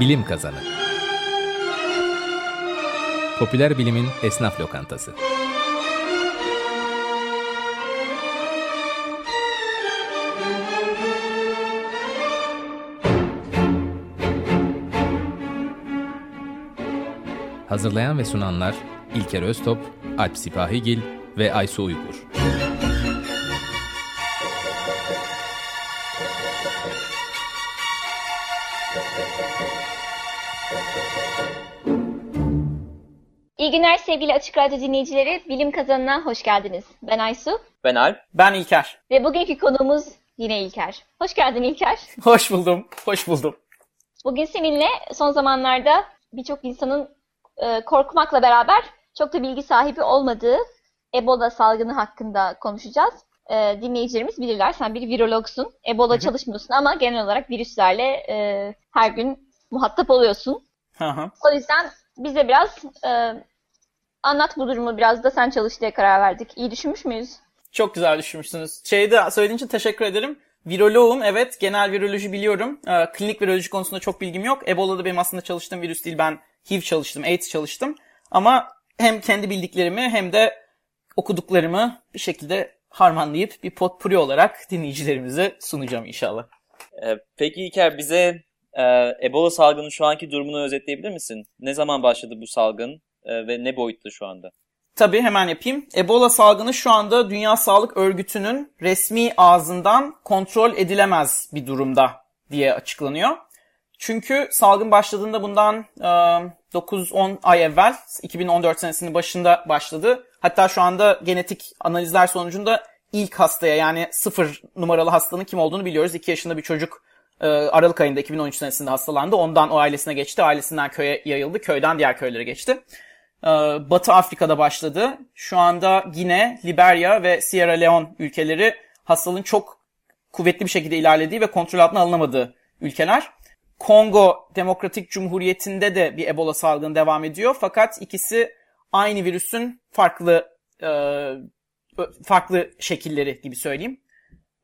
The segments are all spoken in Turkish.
Bilim Kazanı Popüler Bilimin Esnaf Lokantası Hazırlayan ve sunanlar İlker Öztop, Alp Sipahigil ve Aysu Uygur. İyi günler sevgili Açık Radyo dinleyicileri. Bilim Kazanı'na hoş geldiniz. Ben Aysu. Ben Alp. Ben İlker. Ve bugünkü konuğumuz yine İlker. Hoş geldin İlker. Hoş buldum, hoş buldum. Bugün seninle son zamanlarda birçok insanın e, korkmakla beraber çok da bilgi sahibi olmadığı Ebola salgını hakkında konuşacağız. E, dinleyicilerimiz bilirler, sen bir virologsun. Ebola çalışmıyorsun ama genel olarak virüslerle e, her gün muhatap oluyorsun. Hı hı. O yüzden bize biraz e, anlat bu durumu biraz da sen çalış diye karar verdik. İyi düşünmüş müyüz? Çok güzel düşünmüşsünüz. Şeyde söylediğin için teşekkür ederim. Viroloğum evet genel viroloji biliyorum. Ee, klinik viroloji konusunda çok bilgim yok. Ebola da benim aslında çalıştığım virüs değil. Ben HIV çalıştım, AIDS çalıştım. Ama hem kendi bildiklerimi hem de okuduklarımı bir şekilde harmanlayıp bir potpuri olarak dinleyicilerimize sunacağım inşallah. Ee, peki İlker bize e, Ebola salgının şu anki durumunu özetleyebilir misin? Ne zaman başladı bu salgın e, ve ne boyutta şu anda? Tabii hemen yapayım. Ebola salgını şu anda Dünya Sağlık Örgütü'nün resmi ağzından kontrol edilemez bir durumda diye açıklanıyor. Çünkü salgın başladığında bundan e, 9-10 ay evvel 2014 senesinin başında başladı. Hatta şu anda genetik analizler sonucunda ilk hastaya yani sıfır numaralı hastanın kim olduğunu biliyoruz. 2 yaşında bir çocuk e, Aralık ayında 2013 senesinde hastalandı. Ondan o ailesine geçti. Ailesinden köye yayıldı. Köyden diğer köylere geçti. Ee, Batı Afrika'da başladı. Şu anda Gine, Liberya ve Sierra Leone ülkeleri hastalığın çok kuvvetli bir şekilde ilerlediği ve kontrol altına alınamadığı ülkeler. Kongo Demokratik Cumhuriyeti'nde de bir Ebola salgını devam ediyor. Fakat ikisi aynı virüsün farklı e, farklı şekilleri gibi söyleyeyim.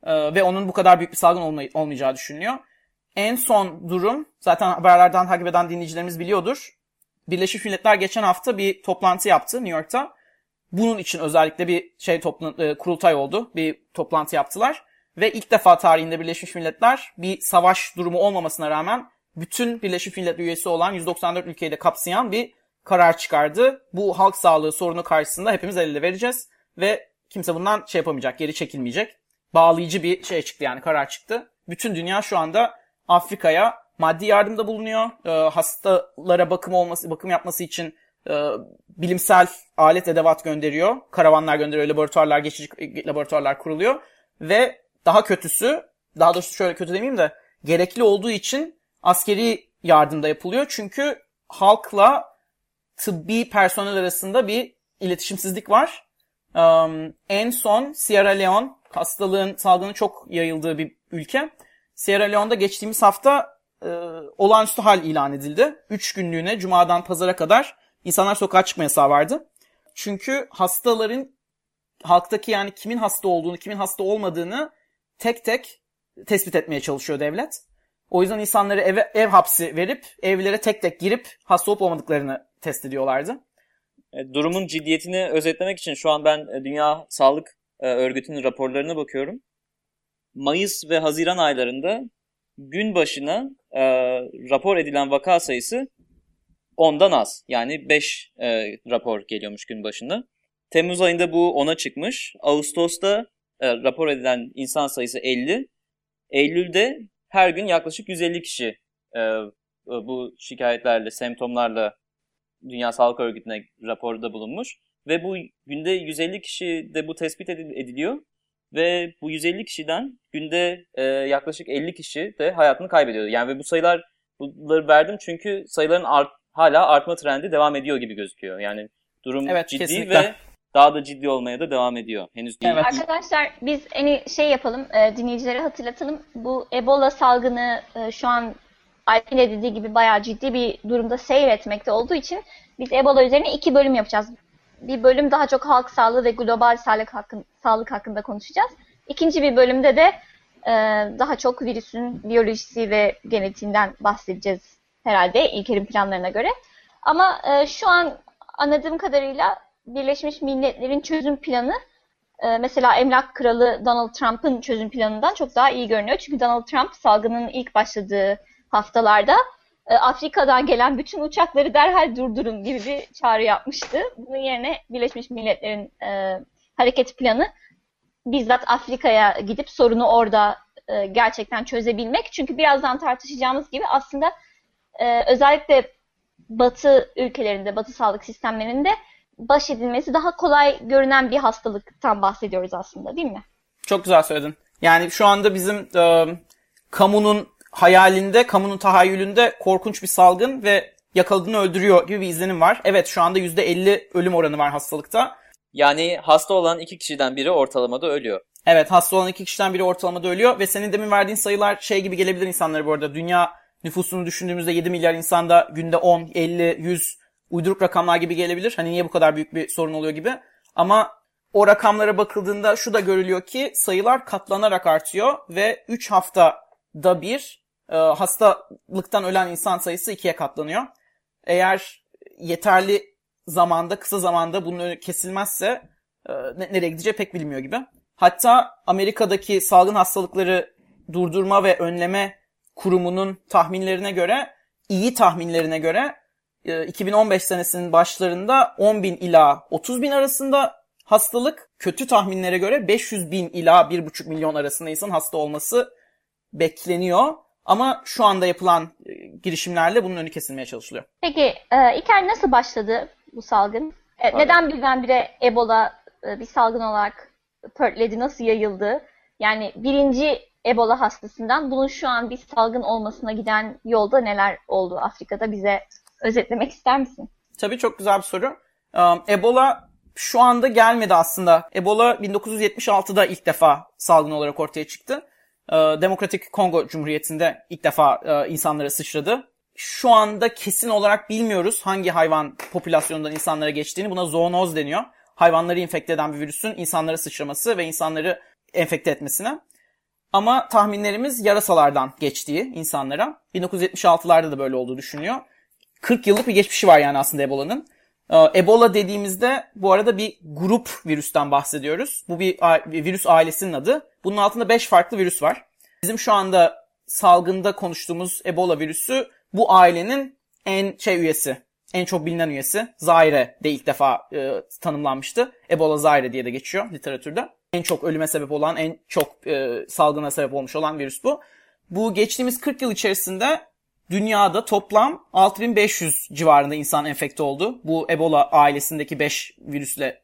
E, ve onun bu kadar büyük bir salgın olmay- olmayacağı düşünülüyor. En son durum zaten haberlerden takip eden dinleyicilerimiz biliyordur. Birleşmiş Milletler geçen hafta bir toplantı yaptı New York'ta. Bunun için özellikle bir şey toplan e, kurultay oldu. Bir toplantı yaptılar. Ve ilk defa tarihinde Birleşmiş Milletler bir savaş durumu olmamasına rağmen bütün Birleşmiş Milletler üyesi olan 194 ülkeyi de kapsayan bir karar çıkardı. Bu halk sağlığı sorunu karşısında hepimiz el ele vereceğiz. Ve kimse bundan şey yapamayacak, geri çekilmeyecek. Bağlayıcı bir şey çıktı yani karar çıktı. Bütün dünya şu anda Afrika'ya maddi yardımda bulunuyor. E, hastalara bakım olması, bakım yapması için e, bilimsel alet edevat gönderiyor. Karavanlar gönderiyor, laboratuvarlar, geçici laboratuvarlar kuruluyor. Ve daha kötüsü, daha doğrusu şöyle kötü demeyeyim de gerekli olduğu için askeri yardımda yapılıyor. Çünkü halkla tıbbi personel arasında bir iletişimsizlik var. Um, en son Sierra Leone hastalığın, salgının çok yayıldığı bir ülke. Sierra Leone'da geçtiğimiz hafta e, olağanüstü hal ilan edildi. 3 günlüğüne cumadan pazara kadar insanlar sokağa çıkma yasağı vardı. Çünkü hastaların halktaki yani kimin hasta olduğunu, kimin hasta olmadığını tek tek tespit etmeye çalışıyor devlet. O yüzden insanları eve, ev hapsi verip evlere tek tek girip hasta olup olmadıklarını test ediyorlardı. E, durumun ciddiyetini özetlemek için şu an ben e, Dünya Sağlık e, Örgütü'nün raporlarına bakıyorum. Mayıs ve Haziran aylarında gün başına e, rapor edilen vaka sayısı ondan az. Yani 5 e, rapor geliyormuş gün başına. Temmuz ayında bu 10'a çıkmış. Ağustos'ta e, rapor edilen insan sayısı 50. Eylül'de her gün yaklaşık 150 kişi e, bu şikayetlerle, semptomlarla Dünya Sağlık Örgütü'ne raporda bulunmuş. Ve bu günde 150 kişi de bu tespit ediliyor. Ve bu 150 kişiden günde e, yaklaşık 50 kişi de hayatını kaybediyor. Yani ve bu sayılar bunları verdim çünkü sayıların art, hala artma trendi devam ediyor gibi gözüküyor. Yani durum Evet, ciddi kesinlikle. ve daha da ciddi olmaya da devam ediyor. Henüz değil. Evet. Arkadaşlar biz en şey yapalım, e, dinleyicilere hatırlatalım. Bu Ebola salgını e, şu an Alp'in de dediği gibi bayağı ciddi bir durumda seyretmekte olduğu için biz Ebola üzerine iki bölüm yapacağız. Bir bölüm daha çok halk sağlığı ve global sağlık, hakkın, sağlık hakkında konuşacağız. İkinci bir bölümde de e, daha çok virüsün biyolojisi ve genetiğinden bahsedeceğiz herhalde İlker'in planlarına göre. Ama e, şu an anladığım kadarıyla Birleşmiş Milletler'in çözüm planı e, mesela emlak kralı Donald Trump'ın çözüm planından çok daha iyi görünüyor. Çünkü Donald Trump salgının ilk başladığı haftalarda Afrika'dan gelen bütün uçakları derhal durdurun gibi bir çağrı yapmıştı. Bunun yerine Birleşmiş Milletler'in e, hareket planı bizzat Afrika'ya gidip sorunu orada e, gerçekten çözebilmek. Çünkü birazdan tartışacağımız gibi aslında e, özellikle Batı ülkelerinde, Batı sağlık sistemlerinde baş edilmesi daha kolay görünen bir hastalıktan bahsediyoruz aslında değil mi? Çok güzel söyledin. Yani şu anda bizim e, kamunun hayalinde, kamunun tahayyülünde korkunç bir salgın ve yakaladığını öldürüyor gibi bir izlenim var. Evet şu anda %50 ölüm oranı var hastalıkta. Yani hasta olan iki kişiden biri ortalamada ölüyor. Evet hasta olan iki kişiden biri ortalamada ölüyor ve senin demin verdiğin sayılar şey gibi gelebilir insanlara bu arada. Dünya nüfusunu düşündüğümüzde 7 milyar insanda günde 10, 50, 100 uyduruk rakamlar gibi gelebilir. Hani niye bu kadar büyük bir sorun oluyor gibi. Ama o rakamlara bakıldığında şu da görülüyor ki sayılar katlanarak artıyor ve 3 haftada bir e, hastalıktan ölen insan sayısı ikiye katlanıyor. Eğer yeterli zamanda, kısa zamanda bunun önü kesilmezse e, nereye gideceği pek bilmiyor gibi. Hatta Amerika'daki salgın hastalıkları durdurma ve önleme kurumunun tahminlerine göre, iyi tahminlerine göre 2015 e, senesinin başlarında 10 bin ila 30 bin arasında hastalık, kötü tahminlere göre 500 bin ila 1,5 milyon arasında insan hasta olması bekleniyor. Ama şu anda yapılan e, girişimlerle bunun önü kesilmeye çalışılıyor. Peki e, İlker nasıl başladı bu salgın? E, neden birdenbire Ebola e, bir salgın olarak pörtledi, nasıl yayıldı? Yani birinci Ebola hastasından bunun şu an bir salgın olmasına giden yolda neler oldu Afrika'da bize özetlemek ister misin? Tabii çok güzel bir soru. Ebola şu anda gelmedi aslında. Ebola 1976'da ilk defa salgın olarak ortaya çıktı. Demokratik Kongo Cumhuriyeti'nde ilk defa insanlara sıçradı. Şu anda kesin olarak bilmiyoruz hangi hayvan popülasyonundan insanlara geçtiğini. Buna zoonoz deniyor. Hayvanları infekte eden bir virüsün insanlara sıçraması ve insanları enfekte etmesine. Ama tahminlerimiz yarasalardan geçtiği insanlara. 1976'larda da böyle olduğu düşünülüyor. 40 yıllık bir geçmişi var yani aslında Ebola'nın. Ee, Ebola dediğimizde bu arada bir grup virüsten bahsediyoruz. Bu bir virüs ailesinin adı. Bunun altında 5 farklı virüs var. Bizim şu anda salgında konuştuğumuz Ebola virüsü bu ailenin en şey üyesi. En çok bilinen üyesi. Zaire de ilk defa e, tanımlanmıştı. Ebola Zaire diye de geçiyor literatürde. En çok ölüme sebep olan, en çok e, salgına sebep olmuş olan virüs bu. Bu geçtiğimiz 40 yıl içerisinde dünyada toplam 6500 civarında insan enfekte oldu. Bu Ebola ailesindeki 5 virüsle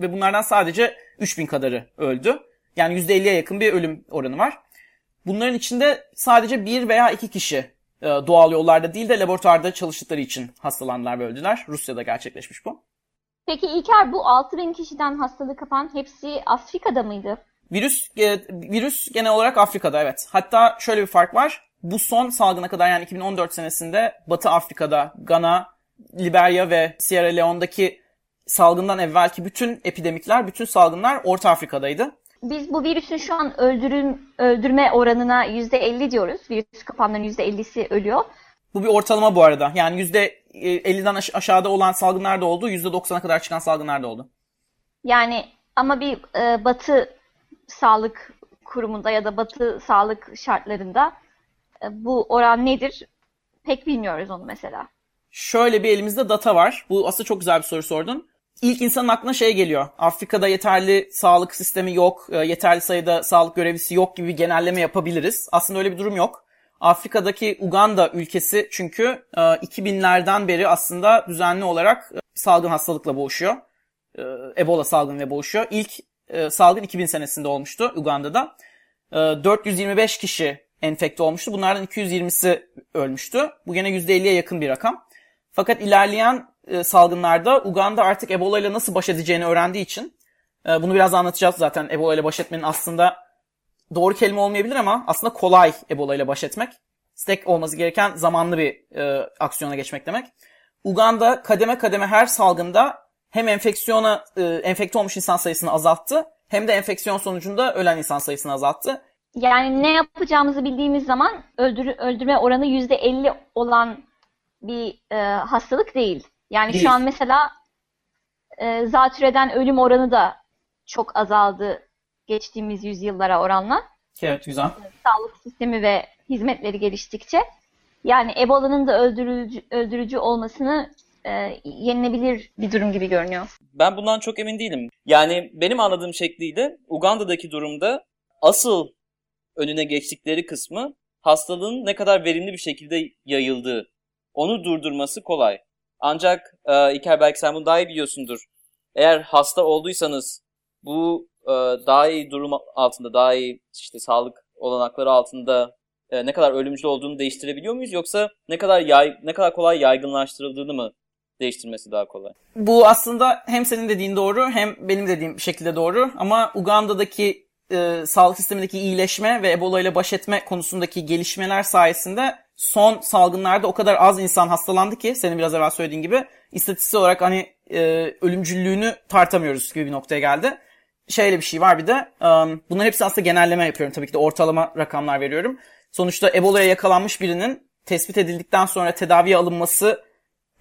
ve bunlardan sadece 3000 kadarı öldü. Yani %50'ye yakın bir ölüm oranı var. Bunların içinde sadece bir veya iki kişi e, doğal yollarda değil de laboratuvarda çalıştıkları için hastalandılar ve öldüler. Rusya'da gerçekleşmiş bu. Peki İlker bu 6000 kişiden hastalık kapan hepsi Afrika'da mıydı? Virüs virüs genel olarak Afrika'da evet. Hatta şöyle bir fark var bu son salgına kadar yani 2014 senesinde Batı Afrika'da, Gana, Liberya ve Sierra Leone'daki salgından evvelki bütün epidemikler, bütün salgınlar Orta Afrika'daydı. Biz bu virüsün şu an öldürüm, öldürme oranına %50 diyoruz. Virüs kapanların %50'si ölüyor. Bu bir ortalama bu arada. Yani %50'den aşağıda olan salgınlar da oldu, %90'a kadar çıkan salgınlar da oldu. Yani ama bir e, batı sağlık kurumunda ya da batı sağlık şartlarında bu oran nedir? Pek bilmiyoruz onu mesela. Şöyle bir elimizde data var. Bu aslında çok güzel bir soru sordun. İlk insanın aklına şey geliyor. Afrika'da yeterli sağlık sistemi yok, e, yeterli sayıda sağlık görevlisi yok gibi bir genelleme yapabiliriz. Aslında öyle bir durum yok. Afrika'daki Uganda ülkesi çünkü 2000'lerden e, beri aslında düzenli olarak salgın hastalıkla boğuşuyor. Ebola salgınıyla boğuşuyor. İlk salgın 2000 senesinde olmuştu Uganda'da. 425 kişi enfekte olmuştu. Bunlardan 220'si ölmüştü. Bu gene %50'ye yakın bir rakam. Fakat ilerleyen e, salgınlarda Uganda artık Ebola ile nasıl baş edeceğini öğrendiği için e, bunu biraz anlatacağız zaten. Ebola ile baş etmenin aslında doğru kelime olmayabilir ama aslında kolay Ebola ile baş etmek. Stek olması gereken zamanlı bir e, aksiyona geçmek demek. Uganda kademe kademe her salgında hem enfeksiyona e, enfekte olmuş insan sayısını azalttı hem de enfeksiyon sonucunda ölen insan sayısını azalttı. Yani ne yapacağımızı bildiğimiz zaman öldür, öldürme oranı %50 olan bir e, hastalık değil. Yani Değil. şu an mesela e, zatürreden ölüm oranı da çok azaldı geçtiğimiz yüzyıllara oranla. Evet güzel. Sağlık sistemi ve hizmetleri geliştikçe. Yani Ebola'nın da öldürücü, öldürücü olmasını e, yenilebilir bir durum gibi görünüyor. Ben bundan çok emin değilim. Yani benim anladığım şekliyle Uganda'daki durumda asıl önüne geçtikleri kısmı hastalığın ne kadar verimli bir şekilde yayıldığı. Onu durdurması kolay. Ancak e, İlker belki sen bunu daha iyi biliyorsundur. Eğer hasta olduysanız bu e, daha iyi durum altında, daha iyi işte sağlık olanakları altında e, ne kadar ölümcül olduğunu değiştirebiliyor muyuz yoksa ne kadar yay, ne kadar kolay yaygınlaştırıldığını mı değiştirmesi daha kolay? Bu aslında hem senin dediğin doğru hem benim dediğim şekilde doğru ama Uganda'daki e, sağlık sistemindeki iyileşme ve Ebola ile baş etme konusundaki gelişmeler sayesinde son salgınlarda o kadar az insan hastalandı ki senin biraz evvel söylediğin gibi istatistiksel olarak hani e, ölümcüllüğünü tartamıyoruz gibi bir noktaya geldi. Şöyle bir şey var bir de um, bunların hepsi aslında genelleme yapıyorum tabii ki de ortalama rakamlar veriyorum. Sonuçta Ebola'ya yakalanmış birinin tespit edildikten sonra tedaviye alınması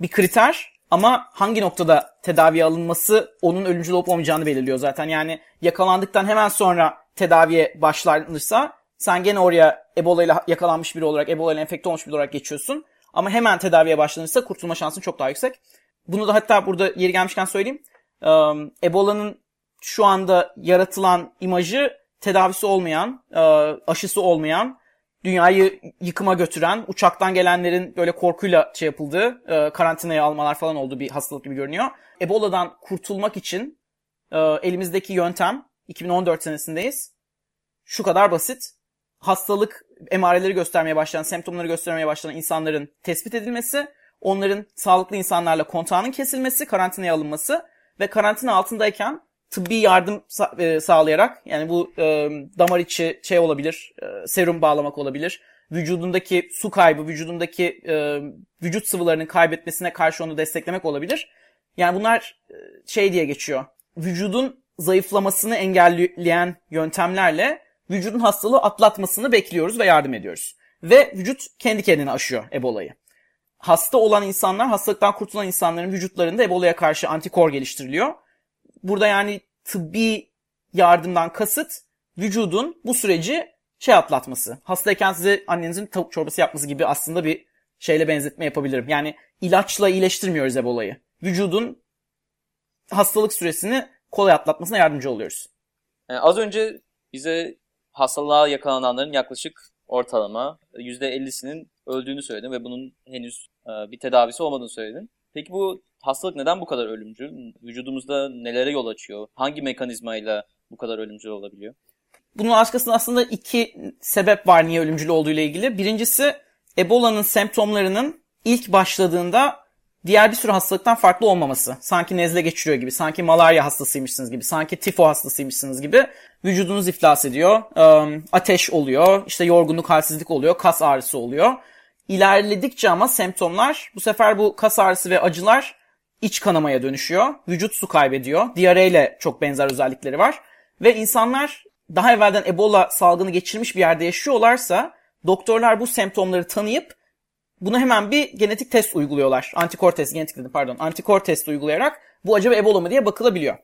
bir kriter ama hangi noktada tedaviye alınması onun ölümcül olup olmayacağını belirliyor zaten. Yani yakalandıktan hemen sonra tedaviye başlanırsa sen gene oraya Ebola ile yakalanmış biri olarak, Ebola ile enfekte olmuş biri olarak geçiyorsun. Ama hemen tedaviye başlanırsa kurtulma şansın çok daha yüksek. Bunu da hatta burada yeri gelmişken söyleyeyim. Um, Ebola'nın şu anda yaratılan imajı tedavisi olmayan, uh, aşısı olmayan, dünyayı yıkıma götüren, uçaktan gelenlerin böyle korkuyla şey yapıldığı, uh, karantinaya almalar falan olduğu bir hastalık gibi görünüyor. Ebola'dan kurtulmak için uh, elimizdeki yöntem 2014 senesindeyiz. Şu kadar basit. Hastalık emareleri göstermeye başlayan, semptomları göstermeye başlayan insanların tespit edilmesi, onların sağlıklı insanlarla kontağının kesilmesi, karantinaya alınması ve karantina altındayken tıbbi yardım sa- e, sağlayarak yani bu e, damar içi şey olabilir, e, serum bağlamak olabilir, vücudundaki su kaybı, vücudundaki e, vücut sıvılarının kaybetmesine karşı onu desteklemek olabilir. Yani bunlar e, şey diye geçiyor. Vücudun zayıflamasını engelleyen yöntemlerle vücudun hastalığı atlatmasını bekliyoruz ve yardım ediyoruz. Ve vücut kendi kendine aşıyor Ebola'yı. Hasta olan insanlar, hastalıktan kurtulan insanların vücutlarında Ebola'ya karşı antikor geliştiriliyor. Burada yani tıbbi yardımdan kasıt vücudun bu süreci şey atlatması. Hastayken size annenizin tavuk çorbası yapması gibi aslında bir şeyle benzetme yapabilirim. Yani ilaçla iyileştirmiyoruz Ebola'yı. Vücudun hastalık süresini kolay atlatmasına yardımcı oluyoruz. Yani az önce bize hastalığa yakalananların yaklaşık ortalama %50'sinin öldüğünü söyledin ve bunun henüz e, bir tedavisi olmadığını söyledin. Peki bu hastalık neden bu kadar ölümcül? Vücudumuzda nelere yol açıyor? Hangi mekanizmayla bu kadar ölümcül olabiliyor? Bunun arkasında aslında iki sebep var niye ölümcül olduğu ile ilgili. Birincisi Ebola'nın semptomlarının ilk başladığında diğer bir sürü hastalıktan farklı olmaması. Sanki nezle geçiriyor gibi, sanki malarya hastasıymışsınız gibi, sanki tifo hastasıymışsınız gibi vücudunuz iflas ediyor, ateş oluyor, işte yorgunluk, halsizlik oluyor, kas ağrısı oluyor. İlerledikçe ama semptomlar bu sefer bu kas ağrısı ve acılar iç kanamaya dönüşüyor. Vücut su kaybediyor. Diyareyle çok benzer özellikleri var. Ve insanlar daha evvelden Ebola salgını geçirmiş bir yerde yaşıyorlarsa doktorlar bu semptomları tanıyıp buna hemen bir genetik test uyguluyorlar. Antikor test, genetik dedim pardon. Antikor test uygulayarak bu acaba Ebola mı diye bakılabiliyor.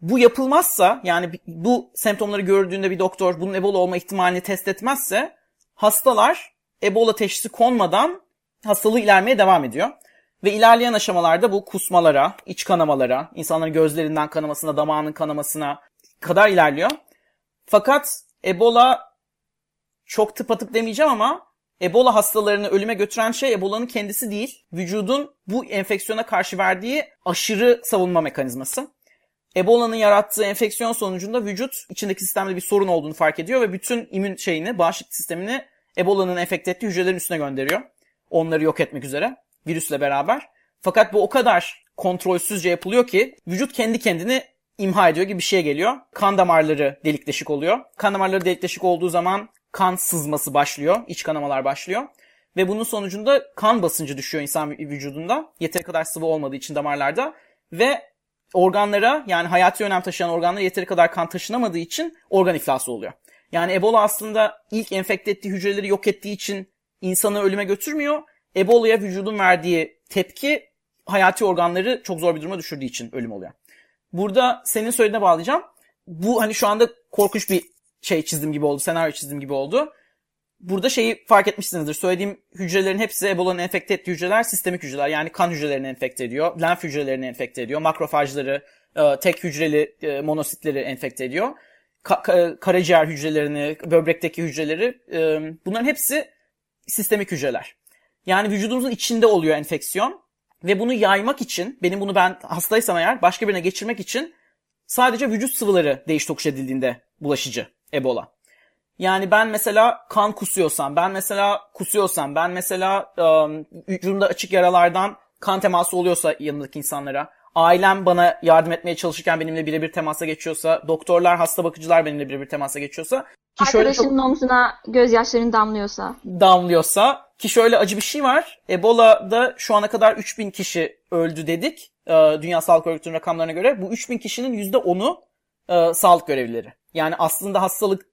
Bu yapılmazsa yani bu semptomları gördüğünde bir doktor bunun Ebola olma ihtimalini test etmezse hastalar Ebola teşhisi konmadan hastalığı ilerlemeye devam ediyor. Ve ilerleyen aşamalarda bu kusmalara, iç kanamalara, insanların gözlerinden kanamasına, damağının kanamasına kadar ilerliyor. Fakat Ebola çok tıpatıp demeyeceğim ama Ebola hastalarını ölüme götüren şey Ebola'nın kendisi değil. Vücudun bu enfeksiyona karşı verdiği aşırı savunma mekanizması. Ebola'nın yarattığı enfeksiyon sonucunda vücut içindeki sistemde bir sorun olduğunu fark ediyor ve bütün immün şeyini, bağışıklık sistemini Ebola'nın enfekte ettiği hücrelerin üstüne gönderiyor. Onları yok etmek üzere virüsle beraber. Fakat bu o kadar kontrolsüzce yapılıyor ki vücut kendi kendini imha ediyor gibi bir şeye geliyor. Kan damarları delik deşik oluyor. Kan damarları delik deşik olduğu zaman kan sızması başlıyor. iç kanamalar başlıyor. Ve bunun sonucunda kan basıncı düşüyor insan vücudunda. Yeteri kadar sıvı olmadığı için damarlarda. Ve organlara yani hayati önem taşıyan organlara yeteri kadar kan taşınamadığı için organ iflası oluyor. Yani Ebola aslında ilk enfekte ettiği hücreleri yok ettiği için insanı ölüme götürmüyor. Ebola'ya vücudun verdiği tepki hayati organları çok zor bir duruma düşürdüğü için ölüm oluyor. Burada senin söylediğine bağlayacağım. Bu hani şu anda korkunç bir şey çizdim gibi oldu, senaryo çizdim gibi oldu. Burada şeyi fark etmişsinizdir. Söylediğim hücrelerin hepsi Ebola'nın enfekte ettiği hücreler sistemik hücreler. Yani kan hücrelerini enfekte ediyor, lenf hücrelerini enfekte ediyor, makrofajları, e, tek hücreli e, monositleri enfekte ediyor. Ka- ka- karaciğer hücrelerini, böbrekteki hücreleri e, bunların hepsi sistemik hücreler. Yani vücudumuzun içinde oluyor enfeksiyon ve bunu yaymak için, benim bunu ben hastaysam eğer başka birine geçirmek için sadece vücut sıvıları değiş tokuş edildiğinde bulaşıcı Ebola. Yani ben mesela kan kusuyorsam, ben mesela kusuyorsam, ben mesela ıı, vücudumda açık yaralardan kan teması oluyorsa yanındaki insanlara, ailem bana yardım etmeye çalışırken benimle birebir temasa geçiyorsa, doktorlar, hasta bakıcılar benimle birebir temasa geçiyorsa ki şöyle çok Arkadaşının omzuna gözyaşların damlıyorsa. damlıyorsa ki şöyle acı bir şey var. Ebola'da şu ana kadar 3000 kişi öldü dedik. e, Dünya Sağlık Örgütü'nün rakamlarına göre. Bu 3000 kişinin %10'u e, sağlık görevlileri. Yani aslında hastalık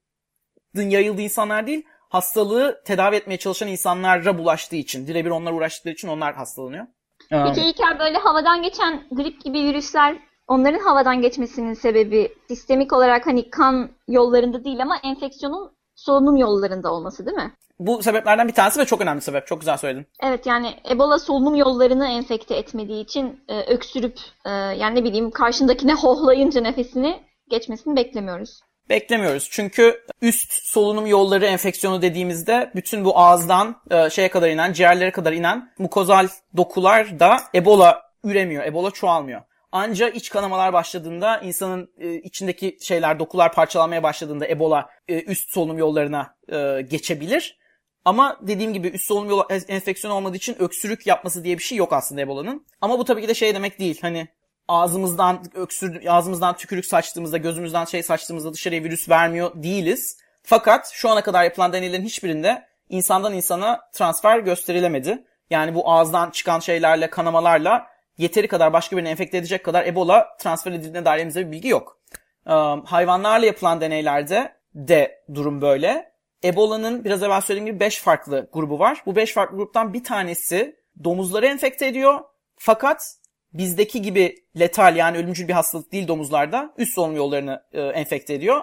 yayıldığı insanlar değil, hastalığı tedavi etmeye çalışan insanlara bulaştığı için, birebir onlar uğraştıkları için onlar hastalanıyor. Peki İlker böyle havadan geçen grip gibi virüsler onların havadan geçmesinin sebebi sistemik olarak hani kan yollarında değil ama enfeksiyonun solunum yollarında olması değil mi? Bu sebeplerden bir tanesi ve çok önemli sebep. Çok güzel söyledin. Evet yani Ebola solunum yollarını enfekte etmediği için e, öksürüp e, yani ne bileyim karşındakine hohlayınca nefesini geçmesini beklemiyoruz. Beklemiyoruz. Çünkü üst solunum yolları enfeksiyonu dediğimizde bütün bu ağızdan e, şeye kadar inen, ciğerlere kadar inen mukozal dokular da Ebola üremiyor. Ebola çoğalmıyor. Anca iç kanamalar başladığında insanın e, içindeki şeyler dokular parçalanmaya başladığında Ebola e, üst solunum yollarına e, geçebilir. Ama dediğim gibi üst solunum yolu enfeksiyonu olmadığı için öksürük yapması diye bir şey yok aslında Ebola'nın. Ama bu tabii ki de şey demek değil. Hani ağzımızdan öksür ağzımızdan tükürük saçtığımızda, gözümüzden şey saçtığımızda dışarıya virüs vermiyor değiliz. Fakat şu ana kadar yapılan deneylerin hiçbirinde insandan insana transfer gösterilemedi. Yani bu ağızdan çıkan şeylerle, kanamalarla yeteri kadar başka birini enfekte edecek kadar Ebola transfer edildiğine dair elimizde bir bilgi yok. Ee, hayvanlarla yapılan deneylerde de durum böyle. Ebola'nın biraz evvel söylediğim gibi 5 farklı grubu var. Bu 5 farklı gruptan bir tanesi domuzları enfekte ediyor. Fakat bizdeki gibi letal yani ölümcül bir hastalık değil domuzlarda üst solunum yollarını e, enfekte ediyor.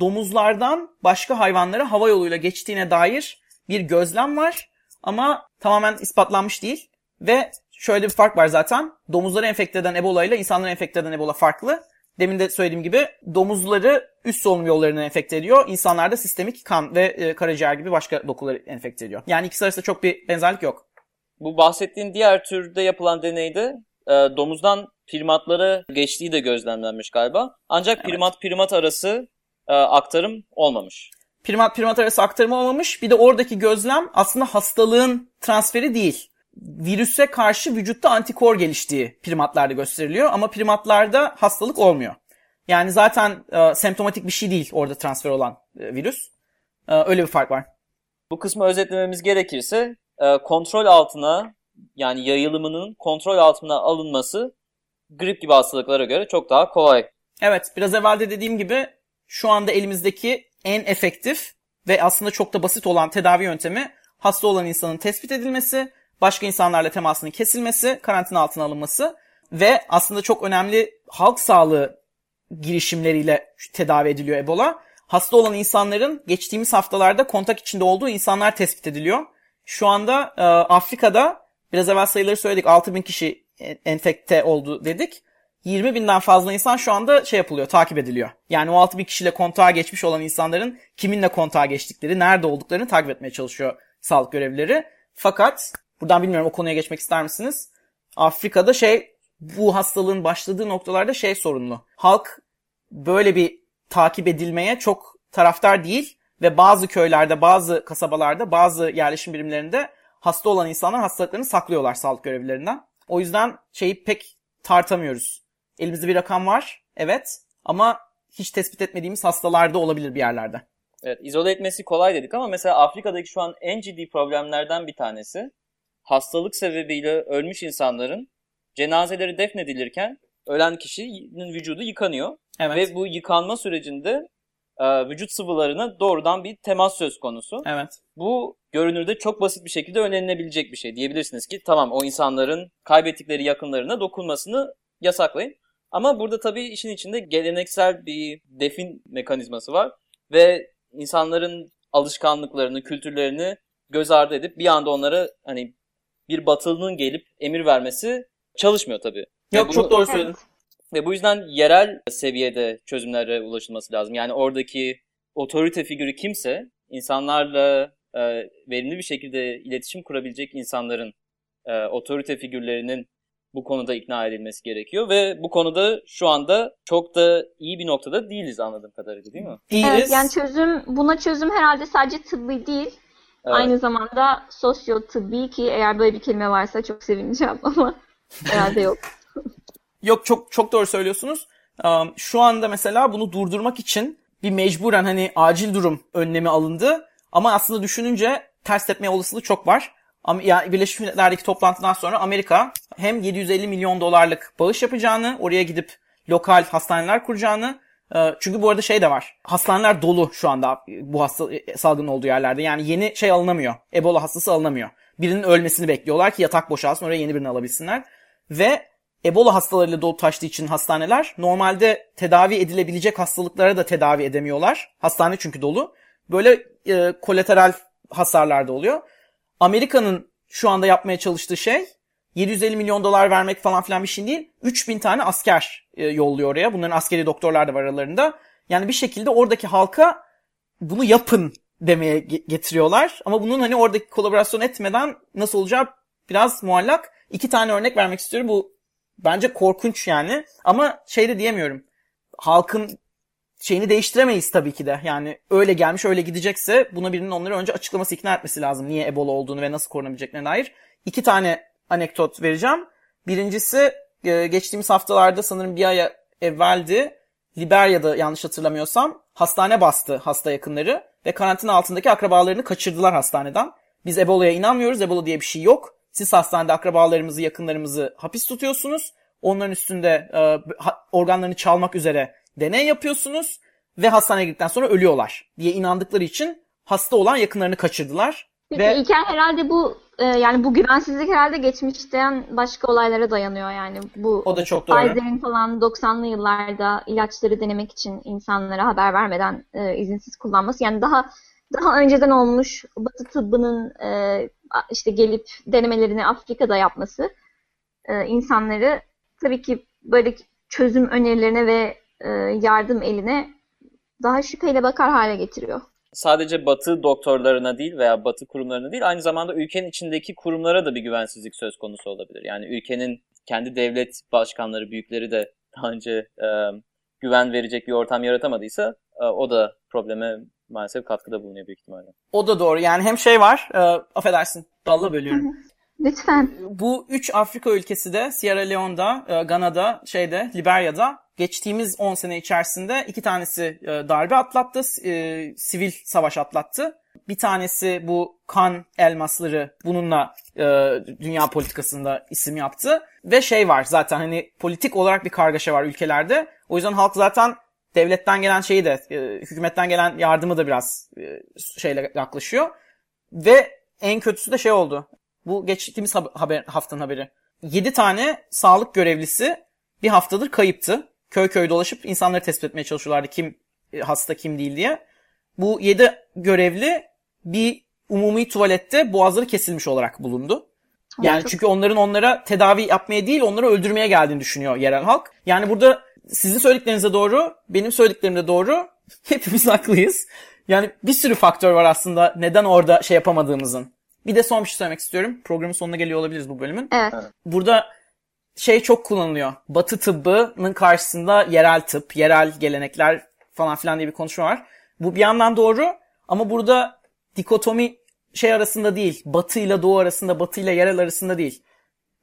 Domuzlardan başka hayvanlara hava yoluyla geçtiğine dair bir gözlem var ama tamamen ispatlanmış değil. Ve şöyle bir fark var zaten. Domuzları enfekte eden Ebola ile insanları enfekte eden Ebola farklı. Demin de söylediğim gibi domuzları üst solunum yollarını enfekte ediyor. İnsanlarda sistemik kan ve e, karaciğer gibi başka dokuları enfekte ediyor. Yani ikisi arasında çok bir benzerlik yok. Bu bahsettiğin diğer türde yapılan deneyde e, domuzdan primatlara geçtiği de gözlemlenmiş galiba. Ancak primat primat arası e, aktarım olmamış. Primat primat arası aktarımı olmamış. Bir de oradaki gözlem aslında hastalığın transferi değil. Virüse karşı vücutta antikor geliştiği primatlarda gösteriliyor ama primatlarda hastalık olmuyor. Yani zaten e, semptomatik bir şey değil orada transfer olan e, virüs. E, öyle bir fark var. Bu kısmı özetlememiz gerekirse e, kontrol altına yani yayılımının kontrol altına alınması grip gibi hastalıklara göre çok daha kolay. Evet biraz evvel de dediğim gibi şu anda elimizdeki en efektif ve aslında çok da basit olan tedavi yöntemi hasta olan insanın tespit edilmesi, başka insanlarla temasının kesilmesi, karantina altına alınması ve aslında çok önemli halk sağlığı girişimleriyle tedavi ediliyor Ebola. Hasta olan insanların geçtiğimiz haftalarda kontak içinde olduğu insanlar tespit ediliyor. Şu anda e, Afrika'da biraz evvel sayıları söyledik 6 bin kişi enfekte oldu dedik. 20 binden fazla insan şu anda şey yapılıyor, takip ediliyor. Yani o 6 bin kişiyle kontağa geçmiş olan insanların kiminle kontağa geçtikleri, nerede olduklarını takip etmeye çalışıyor sağlık görevlileri. Fakat buradan bilmiyorum o konuya geçmek ister misiniz? Afrika'da şey bu hastalığın başladığı noktalarda şey sorunlu. Halk böyle bir takip edilmeye çok taraftar değil ve bazı köylerde, bazı kasabalarda, bazı yerleşim birimlerinde hasta olan insanlar hastalıklarını saklıyorlar sağlık görevlilerinden. O yüzden şeyi pek tartamıyoruz. Elimizde bir rakam var, evet ama hiç tespit etmediğimiz hastalarda olabilir bir yerlerde. Evet, izole etmesi kolay dedik ama mesela Afrika'daki şu an en ciddi problemlerden bir tanesi hastalık sebebiyle ölmüş insanların cenazeleri defnedilirken ölen kişinin vücudu yıkanıyor. Evet. Ve bu yıkanma sürecinde e, vücut sıvılarına doğrudan bir temas söz konusu. Evet. Bu görünürde çok basit bir şekilde önlenebilecek bir şey. Diyebilirsiniz ki tamam o insanların kaybettikleri yakınlarına dokunmasını yasaklayın. Ama burada tabii işin içinde geleneksel bir defin mekanizması var ve insanların alışkanlıklarını, kültürlerini göz ardı edip bir anda onlara hani bir batılının gelip emir vermesi çalışmıyor tabii. Yok çok bunu- doğru söyledin. Evet. Ve bu yüzden yerel seviyede çözümlere ulaşılması lazım. Yani oradaki otorite figürü kimse insanlarla e, verimli bir şekilde iletişim kurabilecek insanların e, otorite figürlerinin bu konuda ikna edilmesi gerekiyor ve bu konuda şu anda çok da iyi bir noktada değiliz anladığım kadarıyla değil mi? Değiliz. Evet, yani çözüm buna çözüm herhalde sadece tıbbi değil. Evet. Aynı zamanda sosyo tıbbi ki eğer böyle bir kelime varsa çok sevineceğim ama herhalde yok. Yok çok çok doğru söylüyorsunuz. Şu anda mesela bunu durdurmak için bir mecburen hani acil durum önlemi alındı. Ama aslında düşününce ters tepme olasılığı çok var. Yani Birleşmiş Milletler'deki toplantıdan sonra Amerika hem 750 milyon dolarlık bağış yapacağını, oraya gidip lokal hastaneler kuracağını e, çünkü bu arada şey de var. Hastaneler dolu şu anda bu hasta salgının olduğu yerlerde. Yani yeni şey alınamıyor. Ebola hastası alınamıyor. Birinin ölmesini bekliyorlar ki yatak boşalsın oraya yeni birini alabilsinler. Ve Ebola hastalarıyla dolu taştığı için hastaneler normalde tedavi edilebilecek hastalıklara da tedavi edemiyorlar. Hastane çünkü dolu. Böyle e, kolateral hasarlar da oluyor. Amerika'nın şu anda yapmaya çalıştığı şey 750 milyon dolar vermek falan filan bir şey değil. 3000 tane asker e, yolluyor oraya. Bunların askeri doktorlar da var aralarında. Yani bir şekilde oradaki halka bunu yapın demeye ge- getiriyorlar. Ama bunun hani oradaki kolaborasyon etmeden nasıl olacağı biraz muallak. İki tane örnek vermek istiyorum. Bu bence korkunç yani. Ama şey de diyemiyorum. Halkın şeyini değiştiremeyiz tabii ki de. Yani öyle gelmiş öyle gidecekse buna birinin onları önce açıklaması ikna etmesi lazım. Niye Ebola olduğunu ve nasıl korunabileceklerine dair. İki tane anekdot vereceğim. Birincisi e, geçtiğimiz haftalarda sanırım bir ay evveldi. Liberya'da yanlış hatırlamıyorsam hastane bastı hasta yakınları ve karantina altındaki akrabalarını kaçırdılar hastaneden. Biz Ebola'ya inanmıyoruz. Ebola diye bir şey yok. Siz hastanede akrabalarımızı, yakınlarımızı hapis tutuyorsunuz. Onların üstünde e, organlarını çalmak üzere deney yapıyorsunuz ve hastaneye gittikten sonra ölüyorlar diye inandıkları için hasta olan yakınlarını kaçırdılar. Peki Ve- İlker herhalde bu e, yani bu güvensizlik herhalde geçmişten başka olaylara dayanıyor yani bu O da çok doğru. Pfizer'in falan 90'lı yıllarda ilaçları denemek için insanlara haber vermeden e, izinsiz kullanması yani daha daha önceden olmuş Batı tıbbının e, işte gelip denemelerini Afrika'da yapması e, insanları tabii ki böyle çözüm önerilerine ve e, yardım eline daha şüpheyle bakar hale getiriyor. Sadece batı doktorlarına değil veya batı kurumlarına değil aynı zamanda ülkenin içindeki kurumlara da bir güvensizlik söz konusu olabilir. Yani ülkenin kendi devlet başkanları, büyükleri de daha önce e, güven verecek bir ortam yaratamadıysa e, o da probleme maalesef katkıda bulunuyor büyük ihtimalle. O da doğru. Yani hem şey var, e, affedersin, dalla bölüyorum. Lütfen. Bu üç Afrika ülkesi de Sierra Leone'da, e, Gana'da, şeyde, Liberya'da geçtiğimiz 10 sene içerisinde iki tanesi e, darbe atlattı, e, sivil savaş atlattı. Bir tanesi bu kan elmasları bununla e, dünya politikasında isim yaptı. Ve şey var zaten hani politik olarak bir kargaşa var ülkelerde. O yüzden halk zaten devletten gelen şeyi de, e, hükümetten gelen yardımı da biraz e, şeyle yaklaşıyor. Ve en kötüsü de şey oldu. Bu geçtiğimiz hab- haber, haftanın haberi. 7 tane sağlık görevlisi bir haftadır kayıptı. Köy köy dolaşıp insanları tespit etmeye çalışıyorlardı kim e, hasta kim değil diye. Bu 7 görevli bir umumi tuvalette boğazları kesilmiş olarak bulundu. Yani çünkü onların onlara tedavi yapmaya değil onları öldürmeye geldiğini düşünüyor yerel halk. Yani burada sizin söylediklerinize doğru, benim söylediklerim de doğru. Hepimiz haklıyız. Yani bir sürü faktör var aslında neden orada şey yapamadığımızın. Bir de son bir şey söylemek istiyorum. Programın sonuna geliyor olabiliriz bu bölümün. Evet. Burada şey çok kullanılıyor. Batı tıbbının karşısında yerel tıp, yerel gelenekler falan filan diye bir konuşma var. Bu bir yandan doğru ama burada dikotomi şey arasında değil. Batı ile doğu arasında, batı ile yerel arasında değil.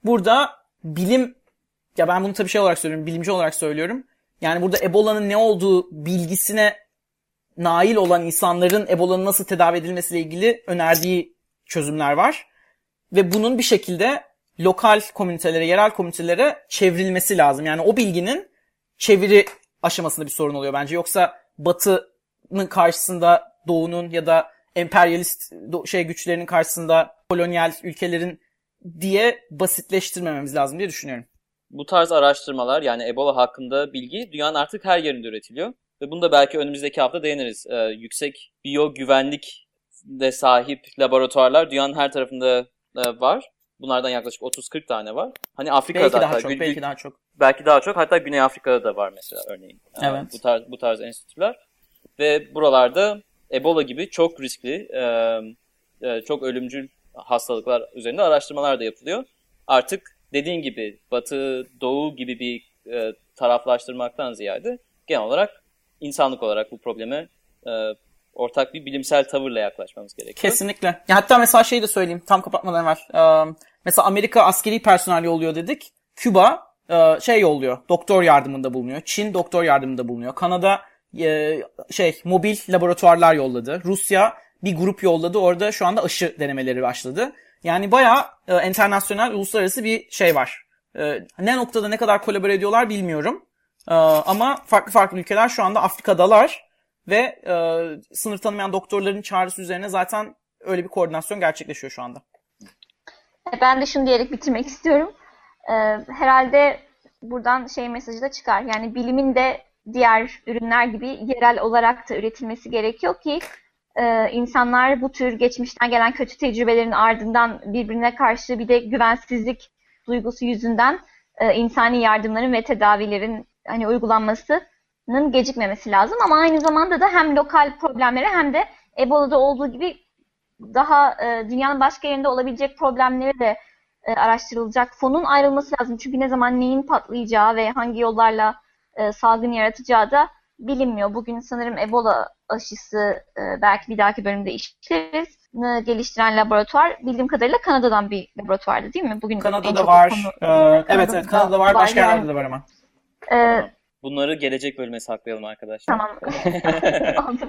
Burada bilim ya ben bunu tabii şey olarak söylüyorum, bilimci olarak söylüyorum. Yani burada Ebola'nın ne olduğu bilgisine nail olan insanların Ebola'nın nasıl tedavi edilmesiyle ilgili önerdiği çözümler var. Ve bunun bir şekilde lokal komünitelere, yerel komünitelere çevrilmesi lazım. Yani o bilginin çeviri aşamasında bir sorun oluyor bence. Yoksa Batı karşısında Doğu'nun ya da emperyalist şey güçlerinin karşısında kolonyal ülkelerin diye basitleştirmememiz lazım diye düşünüyorum. Bu tarz araştırmalar yani Ebola hakkında bilgi dünyanın artık her yerinde üretiliyor. Ve bunu da belki önümüzdeki hafta değiniriz. Ee, yüksek biyo güvenlik de sahip laboratuvarlar dünyanın her tarafında e, var. Bunlardan yaklaşık 30-40 tane var. Hani Afrika'da belki hatta, daha çok, belki daha çok. Belki daha çok. Hatta Güney Afrika'da da var mesela örneğin. Evet. Bu tarz bu tarz enstitüler ve buralarda Ebola gibi çok riskli, e, e, çok ölümcül hastalıklar üzerinde araştırmalar da yapılıyor. Artık dediğin gibi Batı, Doğu gibi bir e, taraflaştırmaktan ziyade genel olarak insanlık olarak bu probleme e, ortak bir bilimsel tavırla yaklaşmamız gerekiyor. Kesinlikle. Ya hatta mesela şey de söyleyeyim tam kapatmadan evvel. Ee, mesela Amerika askeri personel yolluyor dedik. Küba e, şey yolluyor. Doktor yardımında bulunuyor. Çin doktor yardımında bulunuyor. Kanada e, şey mobil laboratuvarlar yolladı. Rusya bir grup yolladı. Orada şu anda aşı denemeleri başladı. Yani bayağı e, internasyonel, uluslararası bir şey var. E, ne noktada ne kadar kolabore ediyorlar bilmiyorum. E, ama farklı farklı ülkeler şu anda Afrika'dalar ve e, sınır tanımayan doktorların çağrısı üzerine zaten öyle bir koordinasyon gerçekleşiyor şu anda. Ben de şunu diyerek bitirmek istiyorum. Ee, herhalde buradan şey mesajı da çıkar. Yani bilimin de diğer ürünler gibi yerel olarak da üretilmesi gerekiyor ki e, insanlar bu tür geçmişten gelen kötü tecrübelerin ardından birbirine karşı bir de güvensizlik duygusu yüzünden e, insani yardımların ve tedavilerin hani uygulanmasının gecikmemesi lazım. Ama aynı zamanda da hem lokal problemlere hem de Ebola'da olduğu gibi daha e, dünyanın başka yerinde olabilecek problemleri de e, araştırılacak. Fonun ayrılması lazım. Çünkü ne zaman neyin patlayacağı ve hangi yollarla e, salgın yaratacağı da bilinmiyor. Bugün sanırım Ebola aşısı e, belki bir dahaki bölümde işleriz. Geliştiren laboratuvar bildiğim kadarıyla Kanada'dan bir laboratuvardı değil mi? Bugün Kanada'da var. Konu... Ee, evet evet Kanada'da var. Başka yani. yerlerde de var ama. Ee, Bunları gelecek bölüme saklayalım arkadaşlar. Tamam.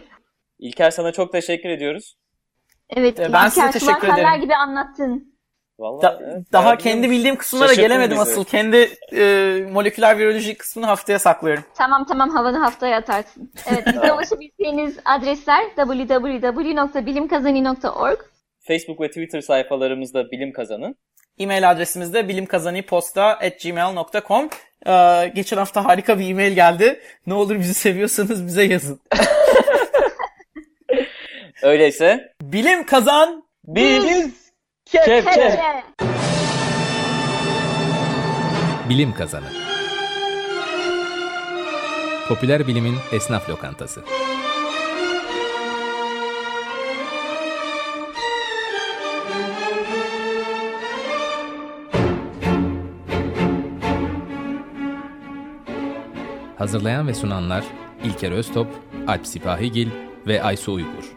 İlker sana çok teşekkür ediyoruz. Evet. Ee, ben size teşekkür ederim. gibi anlattın. Vallahi, da, evet, daha kendi bildiğim kısımlara gelemedim bizi. asıl. Kendi e, moleküler biyoloji kısmını haftaya saklıyorum. Tamam tamam havanı haftaya atarsın. Evet bize ulaşabileceğiniz adresler www.bilimkazani.org Facebook ve Twitter sayfalarımızda Bilim Kazanı. E-mail adresimiz de bilimkazaniposta.gmail.com ee, Geçen hafta harika bir e-mail geldi. Ne olur bizi seviyorsanız bize yazın. Öyleyse. Bilim kazan. Biz. Kepçe. Bilim kazanı. Popüler bilimin esnaf lokantası. Hazırlayan ve sunanlar İlker Öztop, Alp Sipahigil ve Aysu Uygur.